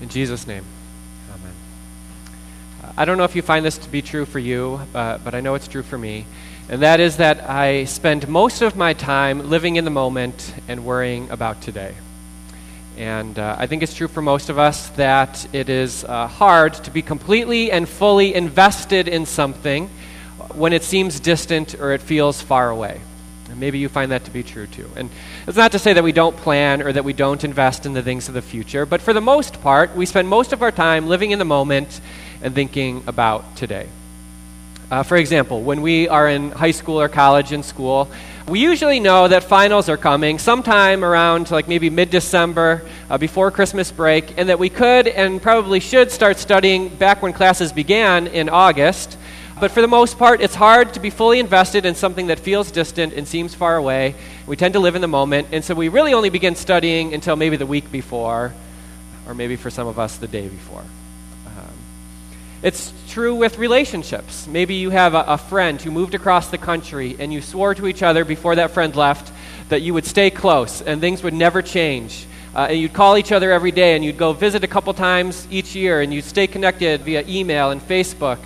In Jesus' name, amen. I don't know if you find this to be true for you, uh, but I know it's true for me. And that is that I spend most of my time living in the moment and worrying about today. And uh, I think it's true for most of us that it is uh, hard to be completely and fully invested in something when it seems distant or it feels far away. Maybe you find that to be true too. And it's not to say that we don't plan or that we don't invest in the things of the future, but for the most part, we spend most of our time living in the moment and thinking about today. Uh, for example, when we are in high school or college in school, we usually know that finals are coming sometime around like maybe mid December uh, before Christmas break, and that we could and probably should start studying back when classes began in August. But for the most part, it's hard to be fully invested in something that feels distant and seems far away. We tend to live in the moment, and so we really only begin studying until maybe the week before, or maybe for some of us, the day before. Um, it's true with relationships. Maybe you have a, a friend who moved across the country, and you swore to each other before that friend left that you would stay close and things would never change. Uh, and you'd call each other every day, and you'd go visit a couple times each year, and you'd stay connected via email and Facebook.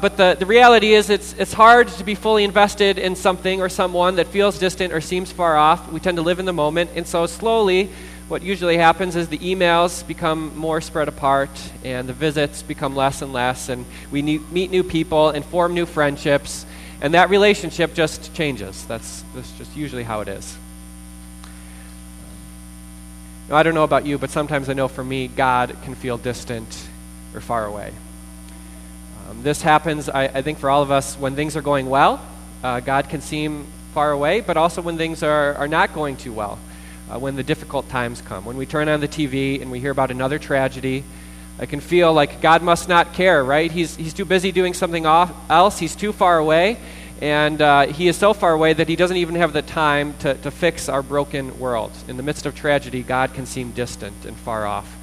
But the, the reality is, it's, it's hard to be fully invested in something or someone that feels distant or seems far off. We tend to live in the moment, and so slowly, what usually happens is the emails become more spread apart, and the visits become less and less, and we meet new people and form new friendships, and that relationship just changes. That's, that's just usually how it is. Now, I don't know about you, but sometimes I know for me, God can feel distant or far away. Um, this happens, I, I, think, for all of us when things are going well. Uh, God can seem far away, but also when things are, are not going too well, uh, when the difficult times come. When we turn on the TV and we hear about another tragedy, I can feel like God must not care, right? He's, he's too busy doing something off, else, He's too far away, and uh, He is so far away that He doesn't even have the time to, to fix our broken world. In the midst of tragedy, God can seem distant and far off.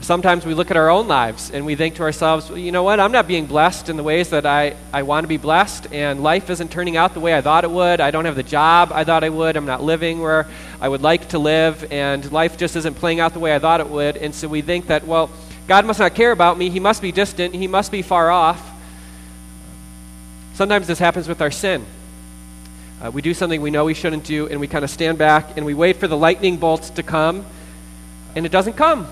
Sometimes we look at our own lives and we think to ourselves, well, you know what, I'm not being blessed in the ways that I, I want to be blessed, and life isn't turning out the way I thought it would. I don't have the job I thought I would. I'm not living where I would like to live, and life just isn't playing out the way I thought it would. And so we think that, well, God must not care about me. He must be distant. He must be far off. Sometimes this happens with our sin. Uh, we do something we know we shouldn't do, and we kind of stand back and we wait for the lightning bolts to come, and it doesn't come.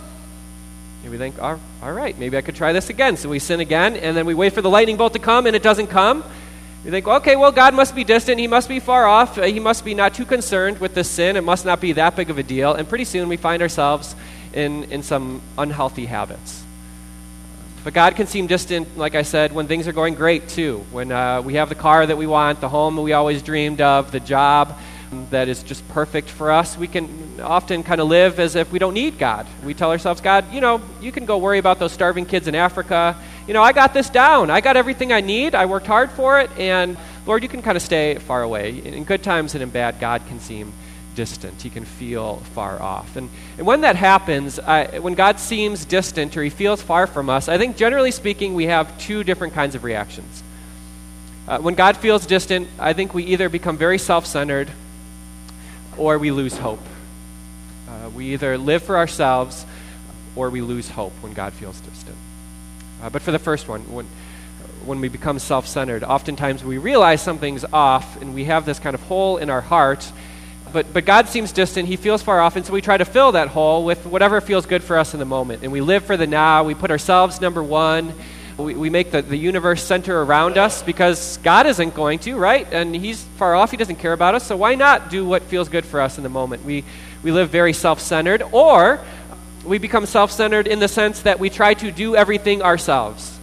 And we think, all right, maybe I could try this again. So we sin again, and then we wait for the lightning bolt to come, and it doesn't come. We think, okay, well, God must be distant. He must be far off. He must be not too concerned with this sin. It must not be that big of a deal. And pretty soon we find ourselves in, in some unhealthy habits. But God can seem distant, like I said, when things are going great, too. When uh, we have the car that we want, the home that we always dreamed of, the job that is just perfect for us, we can often kind of live as if we don't need God. We tell ourselves, God, you know, you can go worry about those starving kids in Africa. You know, I got this down. I got everything I need. I worked hard for it. And Lord, you can kind of stay far away. In good times and in bad, God can seem distant. He can feel far off. And, and when that happens, I, when God seems distant or he feels far from us, I think generally speaking, we have two different kinds of reactions. Uh, when God feels distant, I think we either become very self centered or we lose hope. Uh, we either live for ourselves or we lose hope when God feels distant. Uh, but for the first one, when, when we become self centered, oftentimes we realize something's off and we have this kind of hole in our heart. But, but God seems distant, He feels far off, and so we try to fill that hole with whatever feels good for us in the moment. And we live for the now, we put ourselves number one, we, we make the, the universe center around us because God isn't going to, right? And He's far off. He doesn't care about us. So why not do what feels good for us in the moment? We, we live very self centered, or we become self centered in the sense that we try to do everything ourselves.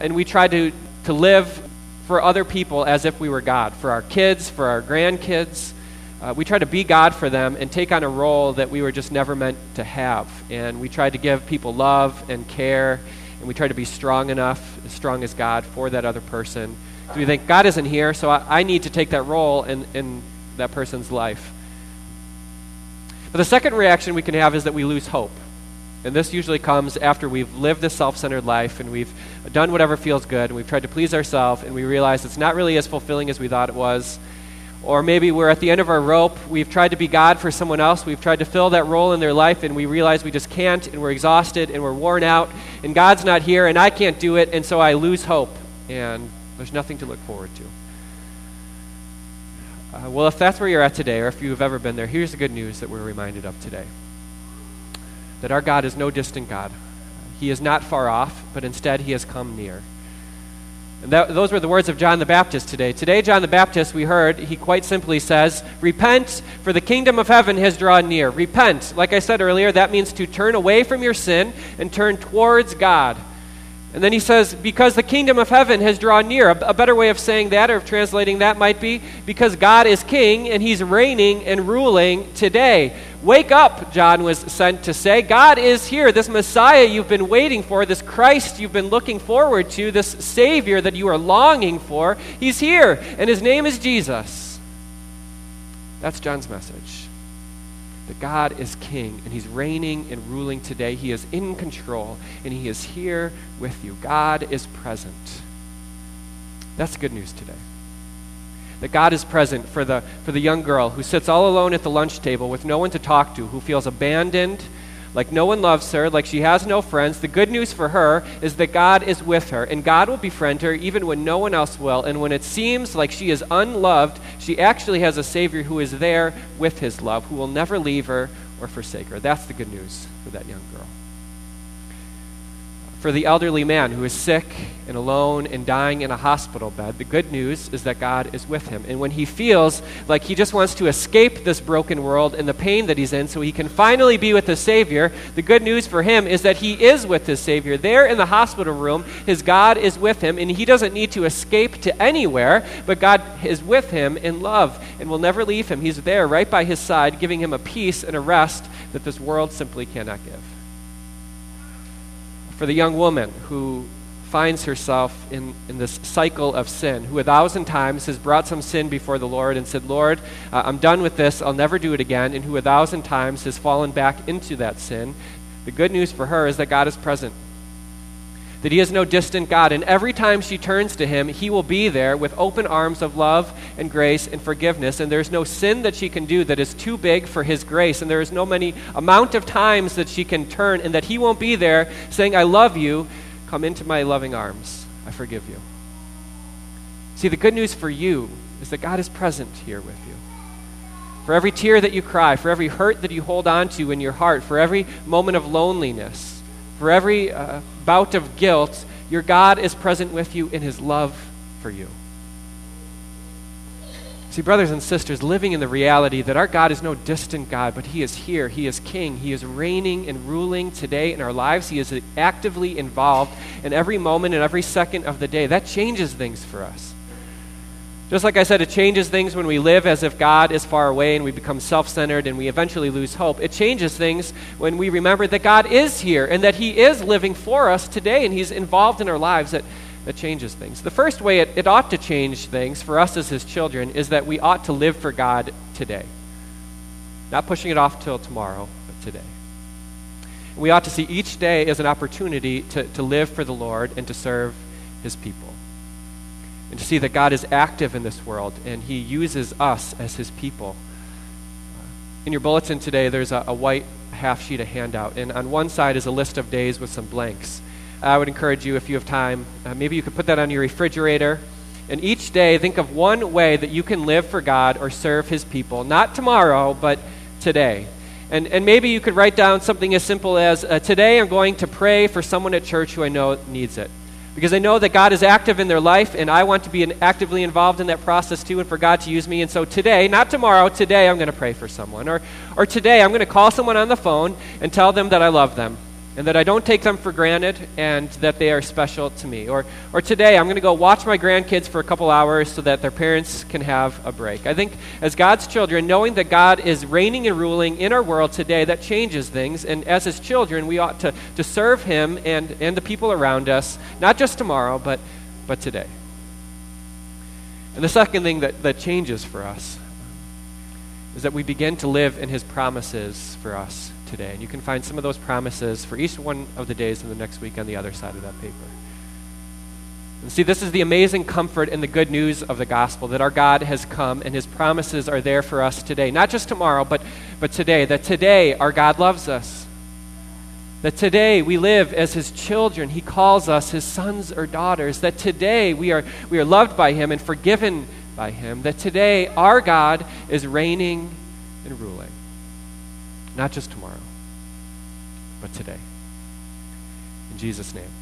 And we try to, to live for other people as if we were God, for our kids, for our grandkids. Uh, we try to be God for them and take on a role that we were just never meant to have. And we try to give people love and care and we try to be strong enough, as strong as God, for that other person. So we think, God isn't here, so I, I need to take that role in, in that person's life. But the second reaction we can have is that we lose hope. And this usually comes after we've lived this self centered life and we've done whatever feels good and we've tried to please ourselves and we realize it's not really as fulfilling as we thought it was. Or maybe we're at the end of our rope. We've tried to be God for someone else. We've tried to fill that role in their life, and we realize we just can't, and we're exhausted, and we're worn out, and God's not here, and I can't do it, and so I lose hope, and there's nothing to look forward to. Uh, well, if that's where you're at today, or if you've ever been there, here's the good news that we're reminded of today that our God is no distant God. He is not far off, but instead, He has come near. That, those were the words of John the Baptist today. Today, John the Baptist, we heard, he quite simply says, Repent, for the kingdom of heaven has drawn near. Repent. Like I said earlier, that means to turn away from your sin and turn towards God. And then he says, Because the kingdom of heaven has drawn near. A, a better way of saying that, or of translating that, might be because God is king and he's reigning and ruling today. Wake up, John was sent to say. God is here. This Messiah you've been waiting for, this Christ you've been looking forward to, this Savior that you are longing for, he's here. And his name is Jesus. That's John's message. That God is king and he's reigning and ruling today. He is in control and he is here with you. God is present. That's good news today that God is present for the, for the young girl who sits all alone at the lunch table with no one to talk to, who feels abandoned, like no one loves her, like she has no friends. The good news for her is that God is with her, and God will befriend her even when no one else will. And when it seems like she is unloved, she actually has a Savior who is there with his love, who will never leave her or forsake her. That's the good news for that young girl for the elderly man who is sick and alone and dying in a hospital bed, the good news is that God is with him. And when he feels like he just wants to escape this broken world and the pain that he's in so he can finally be with his Savior, the good news for him is that he is with his Savior. There in the hospital room, his God is with him, and he doesn't need to escape to anywhere, but God is with him in love and will never leave him. He's there right by his side, giving him a peace and a rest that this world simply cannot give for the young woman who finds herself in, in this cycle of sin, who a thousand times has brought some sin before the Lord and said, Lord, uh, I'm done with this, I'll never do it again, and who a thousand times has fallen back into that sin. The good news for her is that God is present that he is no distant God. And every time she turns to him, he will be there with open arms of love and grace and forgiveness. And there's no sin that she can do that is too big for his grace. And there is no many amount of times that she can turn and that he won't be there saying, I love you. Come into my loving arms. I forgive you. See, the good news for you is that God is present here with you. For every tear that you cry, for every hurt that you hold on to in your heart, for every moment of loneliness, for every uh, bout of guilt, your God is present with you in his love for you. See, brothers and sisters, living in the reality that our God is no distant God, but He is here. He is King. He is reigning and ruling today in our lives. He is actively involved in every moment and every second of the day. That changes things for us. Just like I said, it changes things when we live as if God is far away and we become self centered and we eventually lose hope. It changes things when we remember that God is here and that He is living for us today and He's involved in our lives. That, that changes things. The first way it, it ought to change things for us as His children is that we ought to live for God today. Not pushing it off till tomorrow, but today. We ought to see each day as an opportunity to, to live for the Lord and to serve His people and to see that God is active in this world and He uses us as His people. In your bulletin today, there's a, a white half sheet of handout, and on one side is a list of days with some blanks. I would encourage you, if you have time, uh, maybe you could put that on your refrigerator. And each day, think of one way that you can live for God or serve His people. Not tomorrow, but today. And, and maybe you could write down something as simple as uh, Today I'm going to pray for someone at church who I know needs it because I know that God is active in their life, and I want to be actively involved in that process too, and for God to use me. And so today, not tomorrow, today I'm going to pray for someone. Or, or today I'm going to call someone on the phone and tell them that I love them and that I don't take them for granted and that they are special to me. Or, or today, I'm going to go watch my grandkids for a couple hours so that their parents can have a break. I think as God's children, knowing that God is reigning and ruling in our world today, that changes things. And as His children, we ought to, to serve Him and, and the people around us, not just tomorrow, but, but today. And the second thing that, that changes for us is that we begin to live in His promises for us today. And you can find some of those promises for each one of the days in the next week on the other side of that paper. And see, this is the amazing comfort and the good news of the gospel that our God has come and his promises are there for us today. Not just tomorrow, but, but today. That today our God loves us. That today we live as his children. He calls us his sons or daughters. That today we are, we are loved by him and forgiven by him. That today our God is reigning and ruling. Not just tomorrow, but today. In Jesus' name.